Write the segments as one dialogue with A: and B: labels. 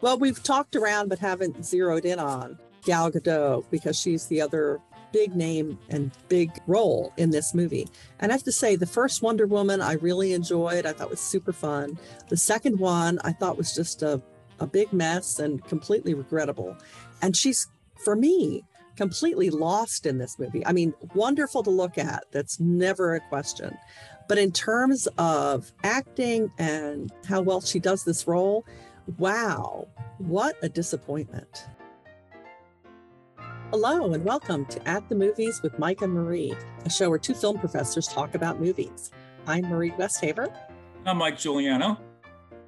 A: Well, we've talked around but haven't zeroed in on Gal Gadot because she's the other big name and big role in this movie. And I have to say, the first Wonder Woman I really enjoyed. I thought was super fun. The second one I thought was just a, a big mess and completely regrettable. And she's, for me, completely lost in this movie. I mean, wonderful to look at. That's never a question. But in terms of acting and how well she does this role, wow, what a disappointment. Hello, and welcome to At the Movies with Mike and Marie, a show where two film professors talk about movies. I'm Marie Westhaver.
B: I'm Mike Giuliano.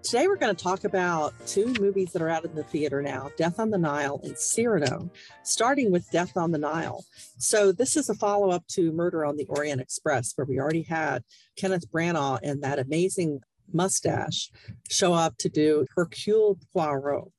A: Today, we're going to talk about two movies that are out in the theater now Death on the Nile and Cyrano, starting with Death on the Nile. So, this is a follow up to Murder on the Orient Express, where we already had Kenneth Branagh and that amazing mustache show up to do Hercule Poirot.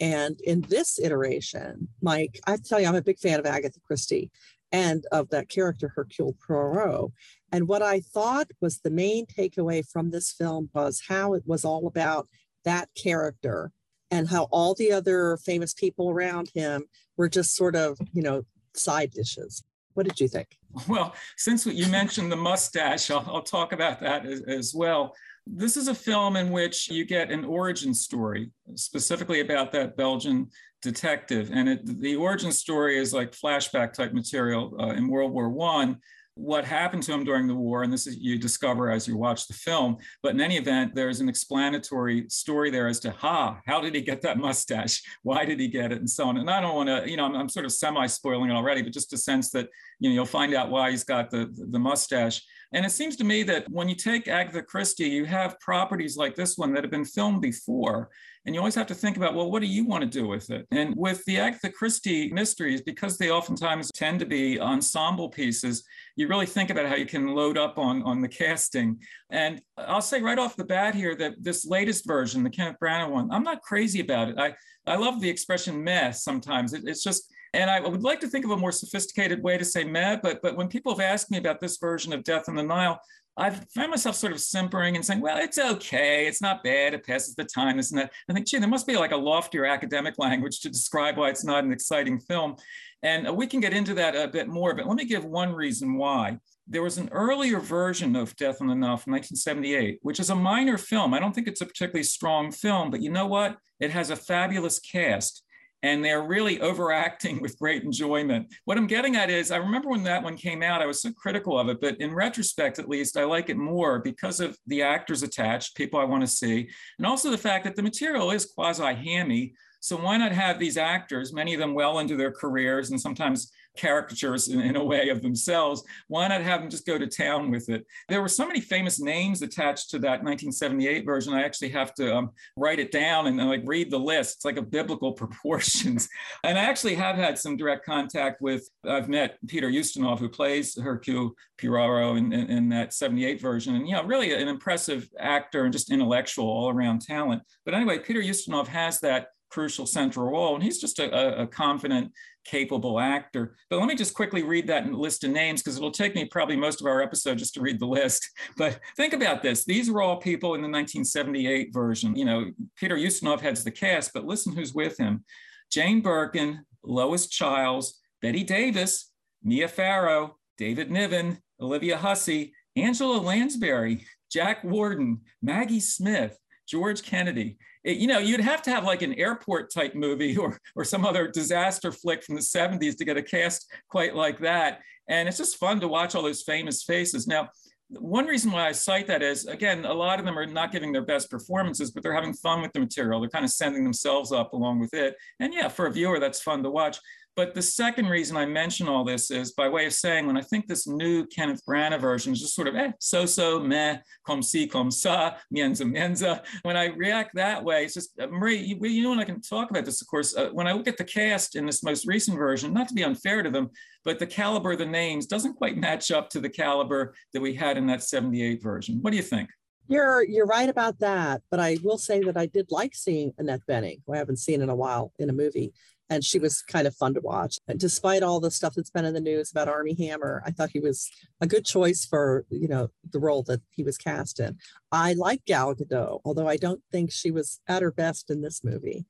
A: And in this iteration, Mike, I tell you, I'm a big fan of Agatha Christie and of that character Hercule Poirot. And what I thought was the main takeaway from this film was how it was all about that character and how all the other famous people around him were just sort of, you know, side dishes. What did you think?
B: Well, since you mentioned the mustache, I'll, I'll talk about that as, as well. This is a film in which you get an origin story, specifically about that Belgian detective. And it, the origin story is like flashback type material uh, in World War One. What happened to him during the war, and this is you discover as you watch the film. But in any event, there's an explanatory story there as to ha, how did he get that mustache? Why did he get it, and so on. And I don't want to, you know, I'm, I'm sort of semi spoiling it already, but just a sense that you know you'll find out why he's got the the mustache. And it seems to me that when you take Agatha Christie, you have properties like this one that have been filmed before. And you always have to think about, well, what do you want to do with it? And with the Agatha Christie mysteries, because they oftentimes tend to be ensemble pieces, you really think about how you can load up on, on the casting. And I'll say right off the bat here that this latest version, the Kenneth Branagh one, I'm not crazy about it. I, I love the expression meh sometimes. It, it's just, and I would like to think of a more sophisticated way to say meh, but, but when people have asked me about this version of Death on the Nile, I've found myself sort of simpering and saying, well, it's okay. It's not bad. It passes the time, isn't it? I think, gee, there must be like a loftier academic language to describe why it's not an exciting film. And we can get into that a bit more, but let me give one reason why. There was an earlier version of Death on the Nile from 1978, which is a minor film. I don't think it's a particularly strong film, but you know what? It has a fabulous cast and they're really overacting with great enjoyment. What I'm getting at is, I remember when that one came out, I was so critical of it, but in retrospect, at least, I like it more because of the actors attached, people I want to see, and also the fact that the material is quasi hammy. So why not have these actors, many of them well into their careers and sometimes caricatures in, in, a way of themselves. Why not have them just go to town with it? There were so many famous names attached to that 1978 version. I actually have to um, write it down and, and, like read the list. It's like a biblical proportions. And I actually have had some direct contact with. I've met Peter Ustinov, who plays Hercule Poirot in, in, in that 78 version, and you know, really an impressive actor and just intellectual all around talent. But anyway, Peter Ustinov has that crucial central role. And he's just a, a, confident, capable actor. But let me just quickly read that list of names because it'll take me probably most of our episode just to read the list. But think about this. These are all people in the 1978 version. You know, Peter Ustinov heads the cast, but listen who's with him. Jane Birkin, Lois Chiles, Bette Davis, Mia Farrow, David Niven, Olivia Hussey, Angela Lansbury, Jack Warden, Maggie Smith, George Kennedy. It, you know, you'd have to have like an airport type movie or, or some other disaster flick from the 70s to get a cast quite like that. And it's just fun to watch all those famous faces. Now, one reason why I cite that is, again, a lot of them are not giving their best performances, but they're having fun with the material. They're kind of sending themselves up along with it. And yeah, for a viewer, that's fun to watch. But the second reason I mention all this is by way of saying when I think this new Kenneth Branagh version is just sort of eh, so so meh, comme si, comme ça, mienza mienza. When I react that way, it's just uh, Marie, you, you know, and I can talk about this, of course. Uh, when I look at the cast in this most recent version, not to be unfair to them, but the caliber of the names doesn't quite match up to the caliber that we had in that 78 version. What do you think?
A: You're you're right about that, but I will say that I did like seeing Annette Bening, who I haven't seen in a while in a movie, and she was kind of fun to watch. And despite all the stuff that's been in the news about Armie Hammer, I thought he was a good choice for you know the role that he was cast in. I like Gal Gadot, although I don't think she was at her best in this movie.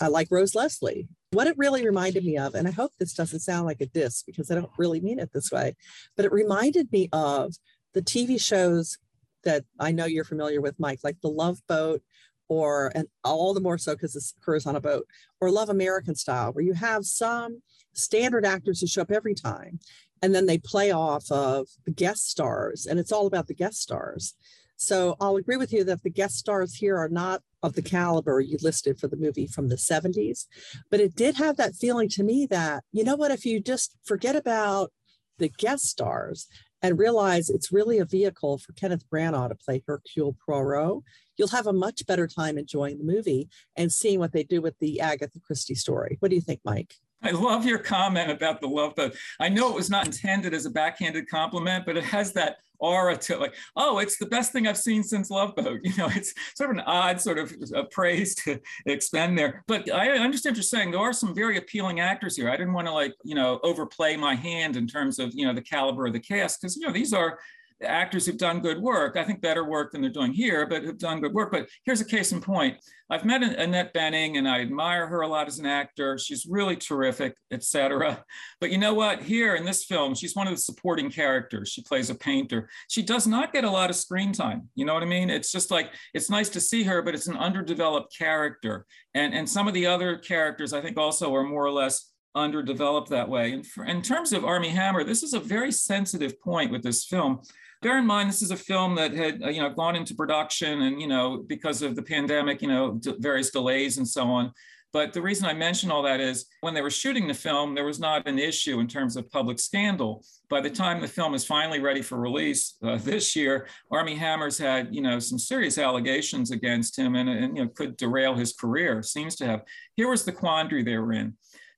A: I like Rose Leslie. What it really reminded me of, and I hope this doesn't sound like a diss because I don't really mean it this way, but it reminded me of the TV shows that I know you're familiar with, Mike, like The Love Boat or and all the more so because this occurs on a boat or love american style where you have some standard actors who show up every time and then they play off of the guest stars and it's all about the guest stars. So i'll agree with you that the guest stars here are not of the caliber you listed for the movie from the 70s but it did have that feeling to me that you know what if you just forget about the guest stars and realize it's really a vehicle for Kenneth Branagh to play Hercule Poirot, you'll have a much better time enjoying the movie and seeing what they do with the Agatha Christie story. What do you think, Mike?
B: I love your comment about the love boat. I know it was not intended as a backhanded compliment, but it has that aura to it, like, oh, it's the best thing I've seen since Love Boat. You know, it's sort of an odd sort of uh, praise to expend there. But I understand what you're saying. There are some very appealing actors here. I didn't want to like, you know, overplay my hand in terms of, you know, the caliber of the cast, because, you know, these are actors who've done good work. I think better work than they're doing here, but have done good work. But here's a case in point. I've met Annette Bening and I admire her a lot as an actor. She's really terrific, etc. But you know what? Here in this film, she's one of the supporting characters. She plays a painter. She does not get a lot of screen time. You know what I mean? It's just like it's nice to see her, but it's an underdeveloped character. And and some of the other characters I think also are more or less underdeveloped that way. And for, in terms of Armie Hammer, this is a very sensitive point with this film bear in mind this is a film that had uh, you know gone into production and you know because of the pandemic you know various delays and so on. But the reason i mention all that is when they were shooting the film there was not an issue in terms of public scandal. By the time the film is finally ready for release uh, this year Armie Hammer's had you know some serious allegations against him and, and you know could derail his career seems to have. Here was the quandary they were in.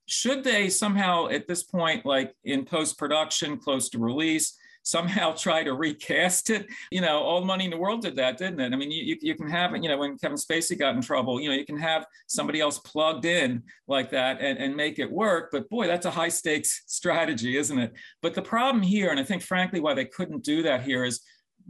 B: Should they somehow at this point like in post production close to release somehow try to recast it. You know, all the money in the world did that, didn't it? I mean, you, you can have, it, you know, when Kevin Spacey got in trouble, you know, you can have somebody else plugged in like that and, and make it work. But boy, that's a high stakes strategy, isn't it? But the problem here, and I think frankly why they couldn't do that here is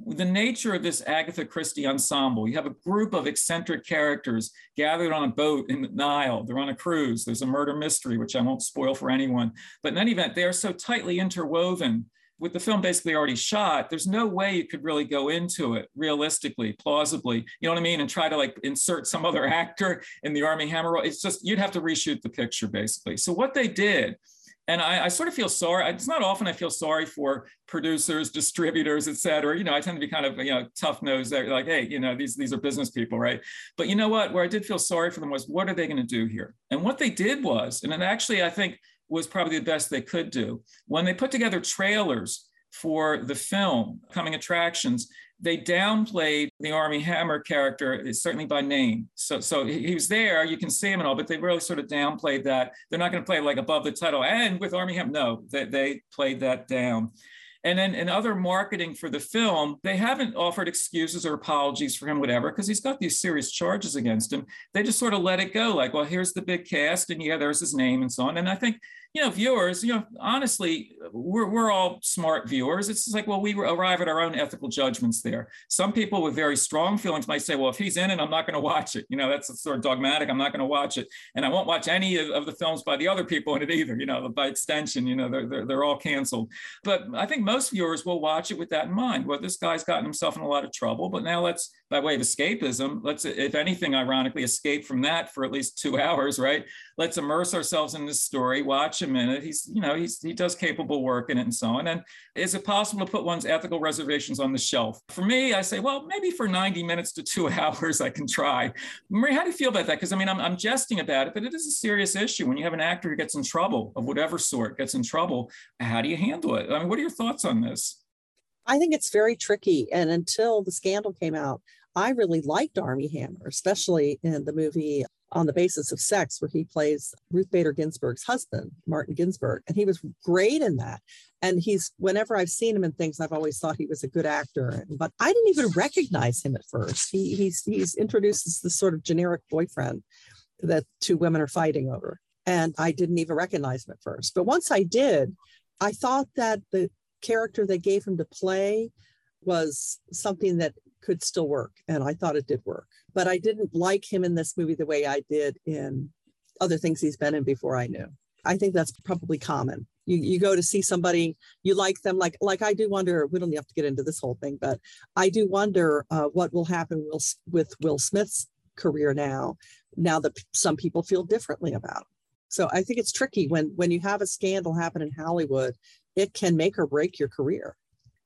B: the nature of this Agatha Christie ensemble. You have a group of eccentric characters gathered on a boat in the Nile. They're on a cruise. There's a murder mystery, which I won't spoil for anyone. But in any event, they are so tightly interwoven with the film basically already shot, there's no way you could really go into it realistically, plausibly, you know what I mean? And try to like insert some other actor in the Armie Hammer role. It's just, you'd have to reshoot the picture basically. So what they did, and I, I, sort of feel sorry. It's not often I feel sorry for producers, distributors, et cetera. You know, I tend to be kind of you know tough nosed. Like, hey, you know, these these are business people, right? But you know what? Where I did feel sorry for them was, what are they going to do here? And what they did was, and actually, I think was probably the best they could do. When they put together trailers for the film, coming attractions, they downplayed the Armie Hammer character, eh, certainly by name. So, so he was there, you can see him and all, but they really sort of downplayed that. They're not going to play like above the title and with Armie Hammer. No, they, they played that down. And then in other marketing for the film, they haven't offered excuses or apologies for him, whatever, because he's got these serious charges against him. They just sort of let it go, like, well, here's the big cast, and yeah, there's his name and so on. And I think you know, viewers, you know, honestly, we're, we're all smart viewers. It's like, well, we arrive at our own ethical judgments there. Some people with very strong feelings might say, well, if he's in it, I'm not going to watch it. You know, that's sort of dogmatic. I'm not going to watch it. And I won't watch any of, of, the films by the other people in it either. You know, by extension, you know, they're, they're, they're all canceled. But I think most viewers will watch it with that in mind. Well, this guy's gotten himself in a lot of trouble, but now let's, by way of escapism, let's, if anything, ironically, escape from that for at least two hours, right? Let's immerse ourselves in this story, watch in it. He's, you know, he's, he does capable work in it and so on. And is it possible to put one's ethical reservations on the shelf? For me, I say, well, maybe for 90 minutes to two hours, I can try. Marie, how do you feel about that? Because I mean, I'm, I'm jesting about it, but it is a serious issue. When you have an actor who gets in trouble of whatever sort, gets in trouble, how do you handle it? I mean, what are your thoughts on this?
A: I think it's very tricky. And until the scandal came out, I really liked Armie Hammer, especially in the movie on the basis of sex, where he plays Ruth Bader Ginsburg's husband, Martin Ginsburg. And he was great in that. And he's, whenever I've seen him in things, I've always thought he was a good actor. But I didn't even recognize him at first. He, he's, he's introduced as this sort of generic boyfriend that two women are fighting over. And I didn't even recognize him at first. But once I did, I thought that the character they gave him to play was something that could still work. And I thought it did work. But I didn't like him in this movie the way I did in other things he's been in before I knew. I think that's probably common. You, you go to see somebody, you like them, like like I do wonder. We don't have to get into this whole thing, but I do wonder uh, what will happen will, with Will Smith's career now. Now that some people feel differently about. Him. So I think it's tricky when when you have a scandal happen in Hollywood, it can make or break your career.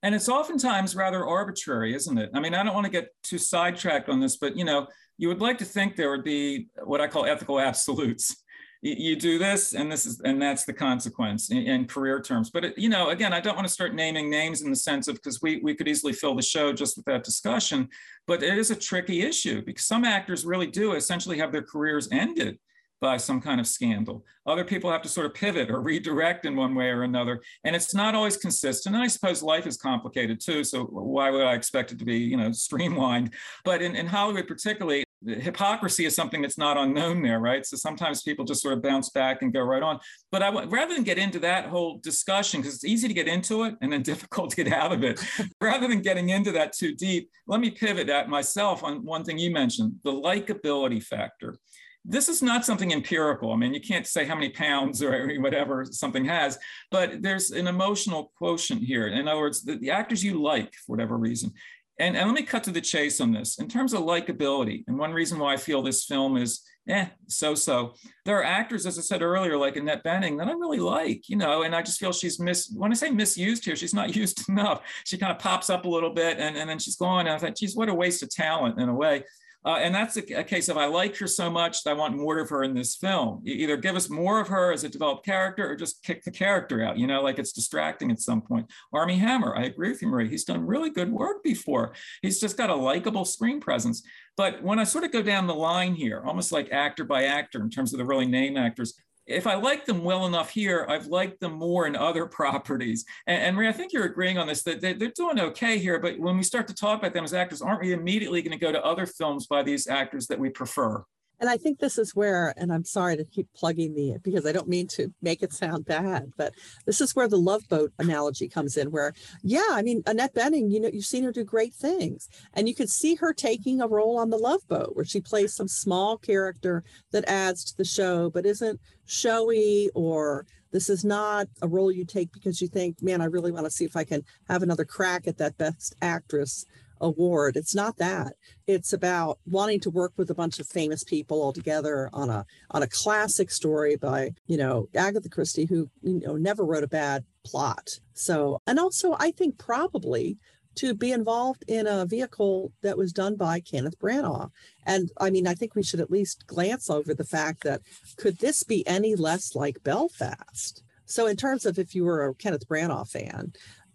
B: And it's oftentimes rather arbitrary, isn't it? I mean, I don't want to get too sidetracked on this, but you know, you would like to think there would be what I call ethical absolutes. You, do this, and this is, and that's the consequence in, in career terms. But it, you know, again, I don't want to start naming names in the sense of because we we could easily fill the show just with that discussion. But it is a tricky issue because some actors really do essentially have their careers ended by some kind of scandal. Other people have to sort of pivot or redirect in one way or another. And it's not always consistent. And I suppose life is complicated too. So why would I expect it to be, you know, streamlined? But in, in Hollywood, particularly, hypocrisy is something that's not unknown there, right? So sometimes people just sort of bounce back and go right on. But I rather than get into that whole discussion, because it's easy to get into it and then difficult to get out of it, rather than getting into that too deep, let me pivot at myself on one thing you mentioned the likability factor this is not something empirical. I mean, you can't say how many pounds or whatever something has, but there's an emotional quotient here. In other words, the, the actors you like for whatever reason. And, and let me cut to the chase on this. In terms of likability, and one reason why I feel this film is eh, so so. There are actors, as I said earlier, like Annette Bening, that I really like, you know, and I just feel she's mis. When I say misused here, she's not used enough. She kind of pops up a little bit, and, and then she's gone. And I thought, geez, what a waste of talent in a way. Uh, and that's a, a, case of I like her so much that I want more of her in this film. You either give us more of her as a developed character or just kick the character out, you know, like it's distracting at some point. Armie Hammer, I agree with you, Marie. He's done really good work before. He's just got a likable screen presence. But when I sort of go down the line here, almost like actor by actor in terms of the really name actors, if I like them well enough here, I've liked them more in other properties. And, and Maria, I think you're agreeing on this that they, they're doing okay here. But when we start to talk about them as actors, aren't we immediately going to go to other films by these actors that we prefer?
A: And I think this is where, and I'm sorry to keep plugging the because I don't mean to make it sound bad, but this is where the love boat analogy comes in. Where, yeah, I mean Annette Bening, you know, you've seen her do great things, and you could see her taking a role on the Love Boat, where she plays some small character that adds to the show, but isn't showy or this is not a role you take because you think, man, I really want to see if I can have another crack at that best actress award. It's not that. It's about wanting to work with a bunch of famous people all together on a on a classic story by, you know, Agatha Christie who, you know, never wrote a bad plot. So, and also I think probably to be involved in a vehicle that was done by Kenneth Branagh. And I mean, I think we should at least glance over the fact that could this be any less like Belfast? So, in terms of if you were a Kenneth Branagh fan,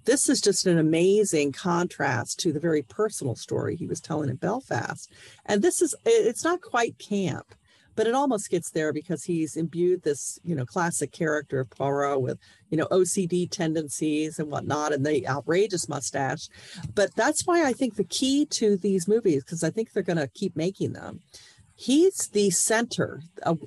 A: this is just an amazing contrast to the very personal story he was telling in Belfast. And this is, it's not quite camp, but it almost gets there because he's imbued this, you know, classic character of Poirot with, you know, OCD tendencies and whatnot, and the outrageous mustache. But that's why I think the key to these movies, because I think they're going to keep making them, he's the center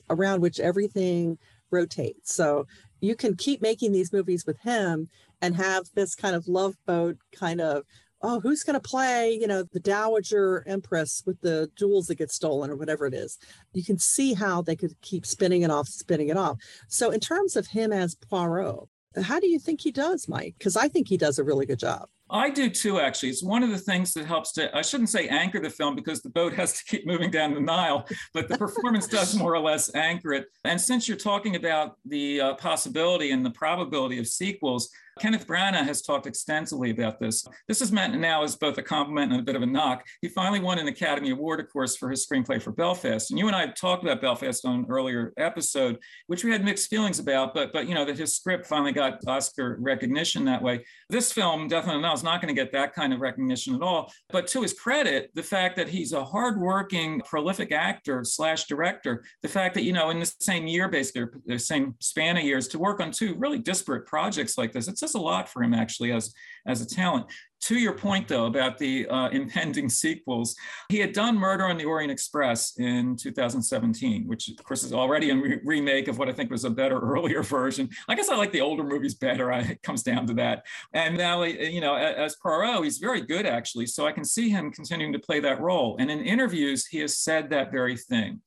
A: around which everything rotates. So you can keep making these movies with him and have this kind of love boat kind of oh who's going to play you know the dowager empress with the jewels that get stolen or whatever it is. You can see how they could keep spinning it off spinning it off. So in terms of him as poirot how do you think he does mike? Because i think he does a really good job
B: I do too, actually. It's one of the things that helps to, I shouldn't say anchor the film because the boat has to keep moving down the Nile, but the performance does more or less anchor it. And since you're talking about the uh, possibility and the probability of sequels, Kenneth Branagh has talked extensively about this. This is meant now as both a compliment and a bit of a knock. He finally won an Academy Award, of course, for his screenplay for Belfast. And you and I talked about Belfast on an earlier episode, which we had mixed feelings about, but but you know that his script finally got Oscar recognition that way. This film, definitely now, is not going to get that kind of recognition at all. But to his credit, the fact that he's a hardworking, prolific actor slash director, the fact that you know in the same year, basically the same span of years, to work on two really disparate projects like this, it a lot for him actually as as a talent. To your point, though, about the uh, impending sequels, he had done Murder on the Orient Express in 2017, which, of course, is already a re- remake of what I think was a better earlier version. I guess I like the older movies better. I, it comes down to that. And now, you know, as Poirot, he's very good, actually. So I can see him continuing to play that role. And in interviews, he has said that very thing.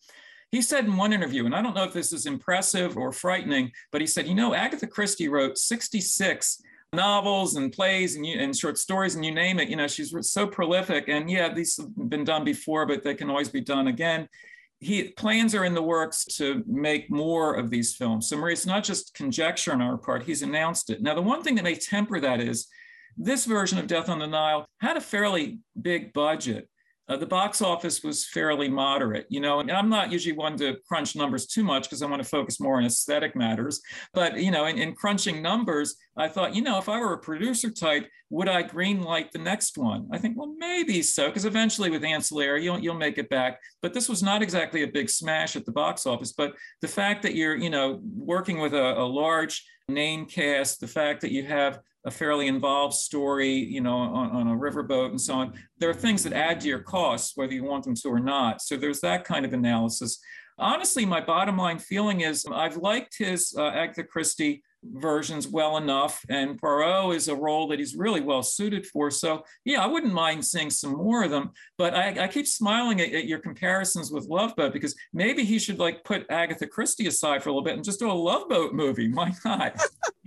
B: He said in one interview, and I don't know if this is impressive or frightening, but he said, you know, Agatha Christie wrote 66 novels and plays and, and short stories and you name it. You know, she's so prolific. And yeah, these have been done before, but they can always be done again. He plans are in the works to make more of these films. So Marie, it's not just conjecture on our part. He's announced it. Now, the one thing that may temper that is this version of Death on the Nile had a fairly big budget. Uh, the box office was fairly moderate, you know, and I'm not usually one to crunch numbers too much because I want to focus more on aesthetic matters. But, you know, in, in, crunching numbers, I thought, you know, if I were a producer type, would I green light the next one? I think, well, maybe so, because eventually with ancillary, you'll, you'll make it back. But this was not exactly a big smash at the box office. But the fact that you're, you know, working with a, a large name cast, the fact that you have a fairly involved story, you know, on, on, a riverboat and so on. There are things that add to your costs, whether you want them to or not. So there's that kind of analysis. Honestly, my bottom line feeling is I've liked his uh, Agatha Christie versions well enough, and Poirot is a role that he's really well suited for. So yeah, I wouldn't mind seeing some more of them. But I, I keep smiling at, at, your comparisons with Love Boat because maybe he should like put Agatha Christie aside for a little bit and just do a Love Boat movie. Why not?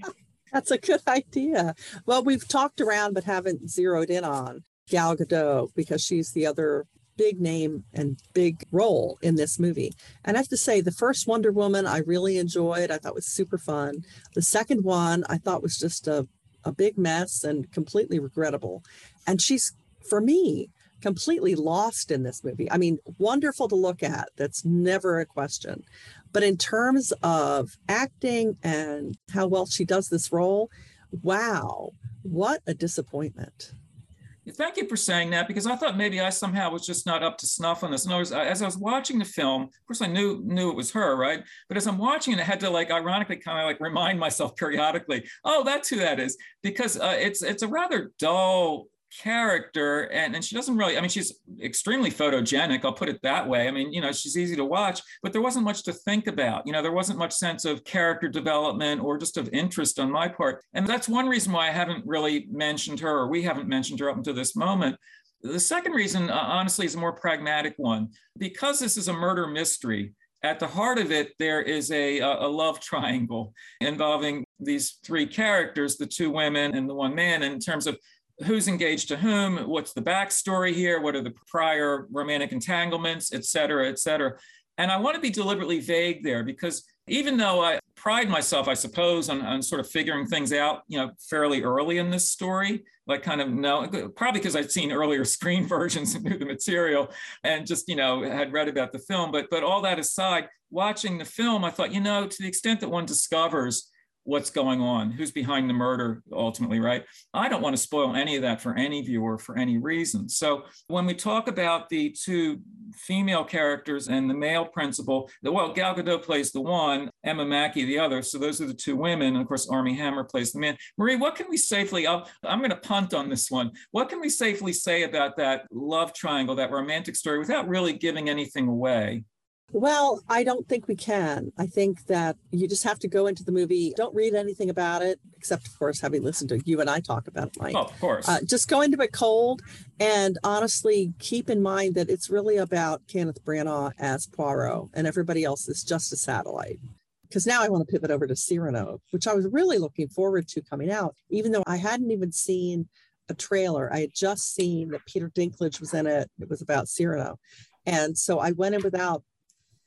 A: That's a good idea. Well, we've talked around but haven't zeroed in on Gal Gadot because she's the other big name and big role in this movie. And I have to say, the first Wonder Woman I really enjoyed. I thought was super fun. The second one I thought was just a, a big mess and completely regrettable. And she's, for me, completely lost in this movie. I mean, wonderful to look at. That's never a question. But in terms of acting and how well she does this role, wow, what a disappointment.
B: Thank you for saying that because I thought maybe I somehow was just not up to snuff on this. And I was, as I was watching the film, of course I knew knew it was her, right? But as I'm watching it, I had to like ironically kind of like remind myself periodically, oh, that's who that is, because uh, it's it's a rather dull character and, and she doesn't really i mean she's extremely photogenic i'll put it that way. I mean you know she's easy to watch but there wasn't much to think about. You know there wasn't much sense of character development or just of interest on my part. And that's one reason why i haven't really mentioned her or we haven't mentioned her up until this moment. The second reason uh, honestly is a more pragmatic one. Because this is a murder mystery at the heart of it, there is a, a love triangle involving these three characters the two women and the one man in terms of who's engaged to whom, what's the backstory here, what are the prior romantic entanglements, et cetera, et cetera. And I want to be deliberately vague there because even though I pride myself, I suppose, on, on sort of figuring things out, you know, fairly early in this story, like kind of know, probably because I'd seen earlier screen versions and knew the material and just, you know, had read about the film. But but all that aside, watching the film, I thought, you know, to the extent that one discovers what's going on, who's behind the murder ultimately, right? I don't want to spoil any of that for any viewer for any reason. So when we talk about the two female characters and the male principal, the well, Gal Gadot plays the one, Emma Mackey the other. So those are the two women. And of course, Armie Hammer plays the man. Marie, what can we safely, i I'm going to punt on this one. What can we safely say about that love triangle, that romantic story, without really giving anything away?
A: Well, I don't think we can. I think that you just have to go into the movie. Don't read anything about it, except, of course, having listened to you and I talk about it, Mike.
B: Oh, of course. Uh,
A: just go into it cold and honestly keep in mind that it's really about Kenneth Branagh as Poirot and everybody else is just a satellite. Because now I want to pivot over to Cyrano, which I was really looking forward to coming out, even though I hadn't even seen a trailer. I had just seen that Peter Dinklage was in it. It was about Cyrano. And so I went in without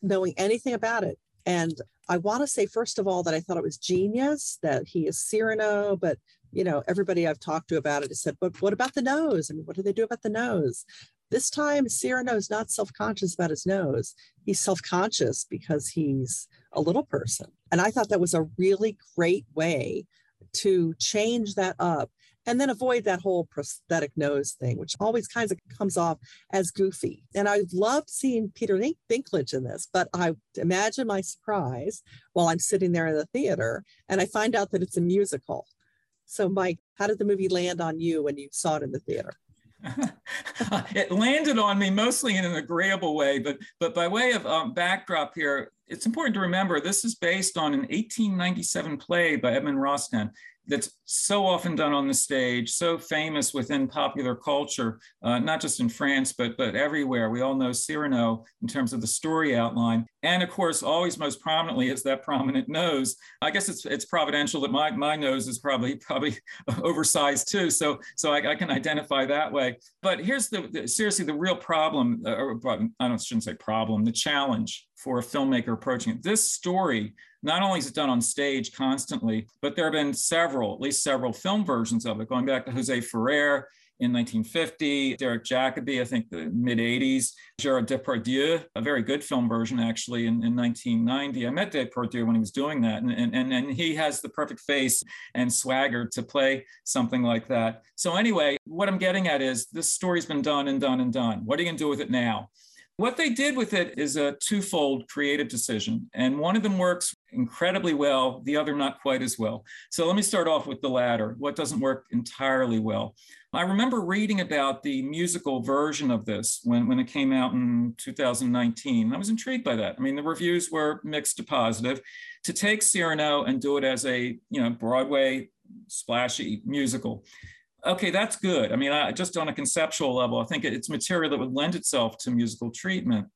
A: knowing anything about it. And I want to say, first of all, that I thought it was genius that he is Cyrano, but you know, everybody I've talked to about it has said, but what about the nose? I mean, what do they do about the nose? This time, Cyrano is not self conscious about his nose. He's self conscious because he's a little person. And I thought that was a really great way to change that up and then avoid that whole prosthetic nose thing, which always kind of comes off as goofy. And I loved seeing Peter Dinklage in this, but I imagine my surprise while I'm sitting there in the theater and I find out that it's a musical. So, Mike, how did the movie land on you when you saw it in the theater?
B: it landed on me mostly in an agreeable way, but but by way of um, backdrop here, it's important to remember this is based on an 1897 play by Edmond Rostand that's so often done on the stage, so famous within popular culture, uh, not just in France, but, but everywhere. We all know Cyrano in terms of the story outline. And of course, always most prominently is that prominent nose. I guess it's, it's providential that my, my nose is probably probably oversized too. So, so I, I can identify that way. But here's the, the seriously, the real problem, uh, I don't, shouldn't say problem, the challenge for a filmmaker approaching it. This story not only is it done on stage constantly, but there have been several, at least several film versions of it, going back to Jose Ferrer in 1950, Derek Jacobi, I think the mid 80s, Gerard Depardieu, a very good film version actually in, in 1990. I met Depardieu when he was doing that, and, and, and he has the perfect face and swagger to play something like that. So, anyway, what I'm getting at is this story's been done and done and done. What are you going to do with it now? What they did with it is a twofold creative decision, and one of them works incredibly well, the other not quite as well. So let me start off with the latter, what doesn't work entirely well. I remember reading about the musical version of this when, when it came out in 2019. I was intrigued by that. I mean, the reviews were mixed to positive. To take Cyrano and do it as a you know Broadway splashy musical okay, that's good. I mean, I, just on a conceptual level, I think it's material that would lend itself to musical treatment.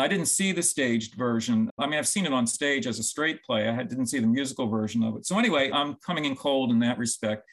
B: I didn't see the staged version. I mean, I've seen it on stage as a straight play. I didn't see the musical version of it. So, anyway, I'm coming in cold in that respect.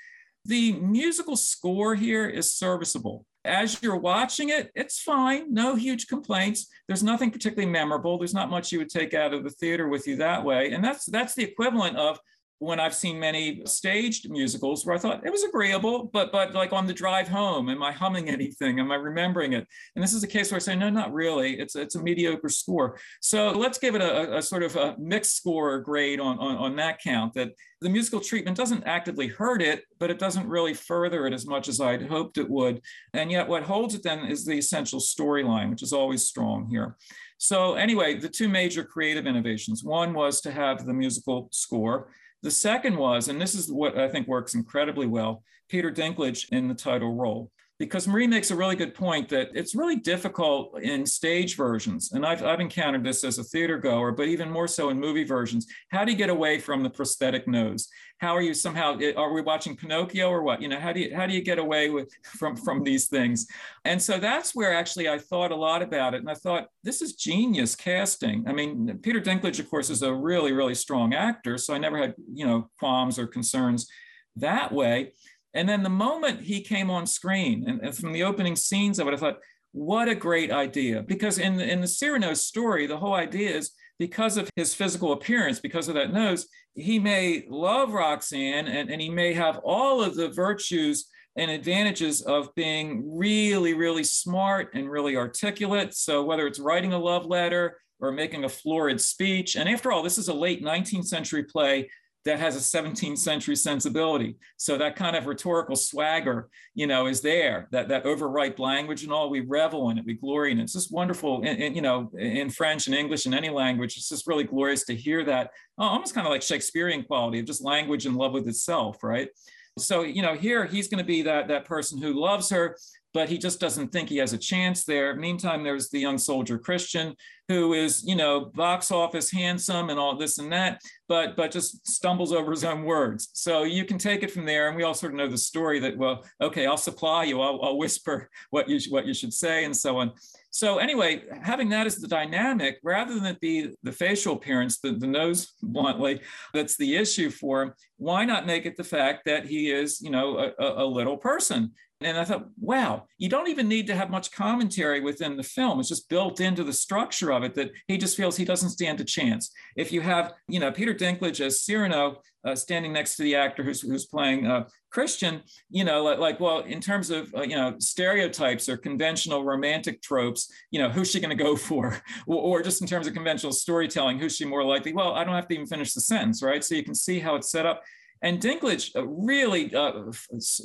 B: The musical score here is serviceable. As you're watching it, it's fine, no huge complaints. There's nothing particularly memorable. There's not much you would take out of the theater with you that way. And that's that's the equivalent of when I've seen many staged musicals where I thought it was agreeable, but but like on the drive home, am I humming anything? Am I remembering it? And this is a case where I say, no, not really. It's it's a mediocre score. So let's give it a, a sort of a mixed score grade on, on, on that count. That the musical treatment doesn't actively hurt it, but it doesn't really further it as much as I'd hoped it would. And yet what holds it then is the essential storyline, which is always strong here. So anyway, the two major creative innovations. One was to have the musical score. The second was, and this is what I think works incredibly well, Peter Dinklage in the title role. Because Marie makes a really good point that it's really difficult in stage versions. And I've, I've encountered this as a theater goer, but even more so in movie versions. How do you get away from the prosthetic nose? how are you somehow are we watching pinocchio or what you know how do you how do you get away with from from these things and so that's where actually i thought a lot about it and i thought this is genius casting i mean peter dinklage of course is a really really strong actor so i never had you know qualms or concerns that way and then the moment he came on screen and, and from the opening scenes of it i thought what a great idea because in the, in the cyrano story the whole idea is because of his physical appearance, because of that nose, he may love Roxanne and, and he may have all of the virtues and advantages of being really, really smart and really articulate. So, whether it's writing a love letter or making a florid speech, and after all, this is a late 19th century play that has a 17th century sensibility. So that kind of rhetorical swagger, you know, is there. That that overripe language and all, we revel in it, we glory in it. It's just wonderful. And, you know, in French and English and any language, it's just really glorious to hear that. Oh, almost kind of like Shakespearean quality of just language in love with itself, right? So you know, here he's going to be that that person who loves her but he just doesn't think he has a chance there. Meantime, there's the young soldier Christian who is, you know, box office handsome and all this and that, but but just stumbles over his own words. So you can take it from there, and we all sort of know the story that well, okay, I'll supply you, I'll, I'll whisper what you what you should say, and so on. So anyway, having that as the dynamic, rather than it be the facial appearance, the, the nose bluntly, that's the issue for him, why not make it the fact that he is, you know, a, a little person? And I thought, wow, you don't even need to have much commentary within the film. It's just built into the structure of it that he just feels he doesn't stand a chance. If you have, you know, Peter Dinklage as Cyrano uh, standing next to the actor who's, who's playing uh, Christian, you know, like, like, well, in terms of, uh, you know, stereotypes or conventional romantic tropes, you know, who's she going to go for? or, or just in terms of conventional storytelling, who's she more likely? Well, I don't have to even finish the sentence, right? So you can see how it's set up. And Dinklage uh, really, uh,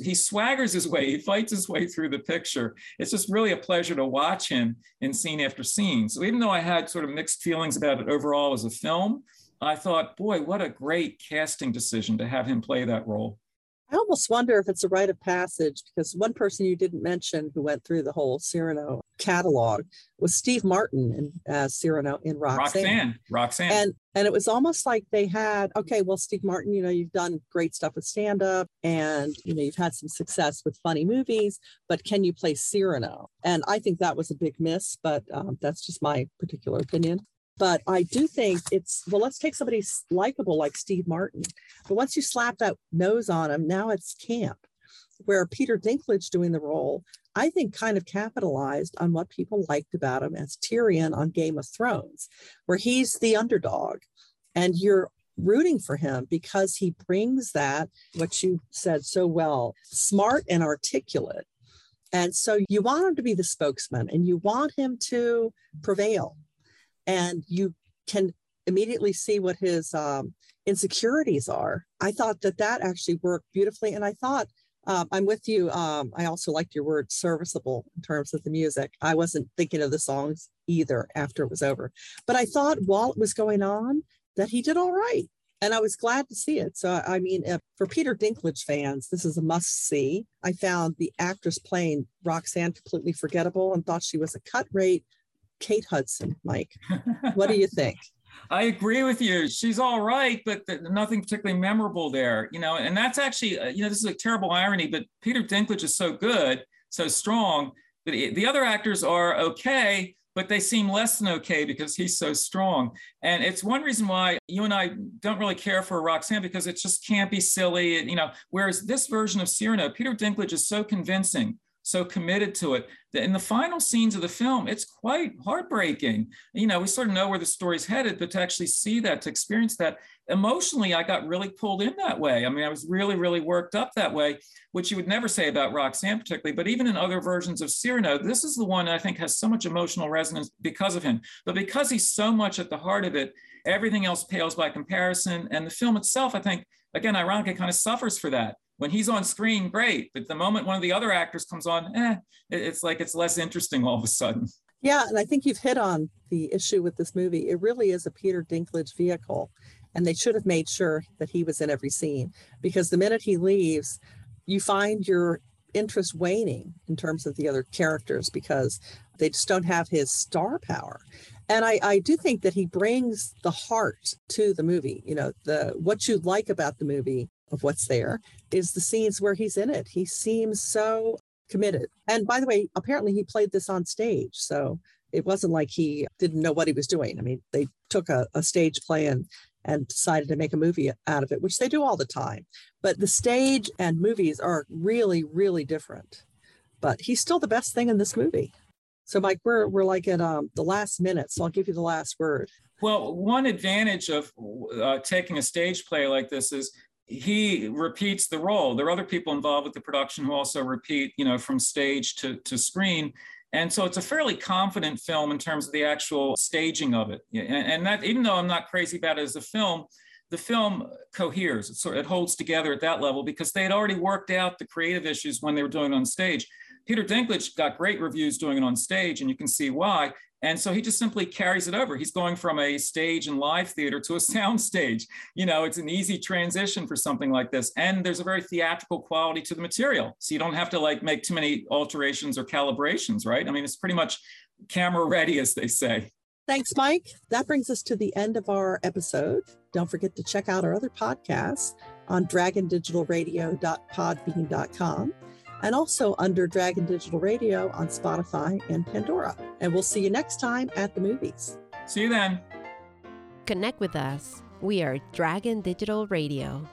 B: he swaggers his way, he fights his way through the picture. It's just really a pleasure to watch him in scene after scene. So even though I had sort of mixed feelings about it overall as a film, I thought, boy, what a great casting decision to have him play that role.
A: I almost wonder if it's a rite of passage because one person you didn't mention who went through the whole Cyrano catalog was Steve Martin in uh, Cyrano in Roxanne.
B: Roxanne. Roxanne.
A: And and it was almost like they had okay, well, Steve Martin, you know, you've done great stuff with stand up, and you know, you've had some success with funny movies, but can you play Cyrano? And I think that was a big miss, but um, that's just my particular opinion. But I do think it's well, let's take somebody likable like Steve Martin. But once you slap that nose on him, now it's camp. Where Peter Dinklage doing the role, I think kind of capitalized on what people liked about him as Tyrion on Game of Thrones, where he's the underdog and you're rooting for him because he brings that, what you said so well, smart and articulate. And so you want him to be the spokesman and you want him to prevail and you can immediately see what his um, insecurities are. I thought that that actually worked beautifully. And I thought, um, I'm with you. Um, I also liked your word serviceable in terms of the music. I wasn't thinking of the songs either after it was over. But I thought while it was going on that he did all right. And I was glad to see it. So, I mean, if, for Peter Dinklage fans, this is a must see. I found the actress playing Roxanne completely forgettable and thought she was a cut rate Kate Hudson, Mike. What do you think?
B: I agree with you. She's all right, but nothing particularly memorable there, you know. And that's actually, uh, you know, this is a terrible irony, but Peter Dinklage is so good, so strong that the other actors are okay, but they seem less than okay because he's so strong. And it's one reason why you and I don't really care for Roxanne because it just can't be silly, you know. Whereas this version of Cyrano, Peter Dinklage is so convincing so committed to it that in the final scenes of the film, it's quite heartbreaking. You know, we sort of know where the story's headed, but to actually see that, to experience that emotionally, I got really pulled in that way. I mean, I was really, really worked up that way, which you would never say about Roxanne particularly, but even in other versions of Cyrano, this is the one I think has so much emotional resonance because of him. But because he's so much at the heart of it, everything else pales by comparison. And the film itself, I think, again, ironically, kind of suffers for that when he's on screen, great. But the moment one of the other actors comes on, eh, it's like it's less interesting all of a sudden.
A: Yeah, and I think you've hit on the issue with this movie. It really is a Peter Dinklage vehicle, and they should have made sure that he was in every scene because the minute he leaves, you find your interest waning in terms of the other characters because they just don't have his star power. And I, I do think that he brings the heart to the movie. You know, the what you like about the movie of what's there is the scenes where he's in it. He seems so committed. And by the way, apparently he played this on stage. So it wasn't like he didn't know what he was doing. I mean, they took a, a stage play and and decided to make a movie out of it, which they do all the time. But the stage and movies are really, really different. But he's still the best thing in this movie. So, Mike, we're we're like at um, the last minute, so I'll give you the last word.
B: Well, one advantage of uh, taking a stage play like this is he repeats the role. There are other people involved with the production who also repeat, you know, from stage to, to screen. And so it's a fairly confident film in terms of the actual staging of it. And, and that, even though I'm not crazy about it as a film, the film coheres. It, sort it holds together at that level because they had already worked out the creative issues when they were doing it on stage. Peter Dinklage got great reviews doing it on stage, and you can see why. And so he just simply carries it over. He's going from a stage and live theater to a sound stage. You know, it's an easy transition for something like this. And there's a very theatrical quality to the material. So you don't have to like make too many alterations or calibrations, right? I mean, it's pretty much camera ready, as they say.
A: Thanks, Mike. That brings us to the end of our episode. Don't forget to check out our other podcasts on dragondigitalradio.podbean.com and also under Dragon Digital Radio on Spotify and Pandora. And we'll see you next time at the movies.
B: See you then.
C: Connect with us. We are Dragon Digital Radio.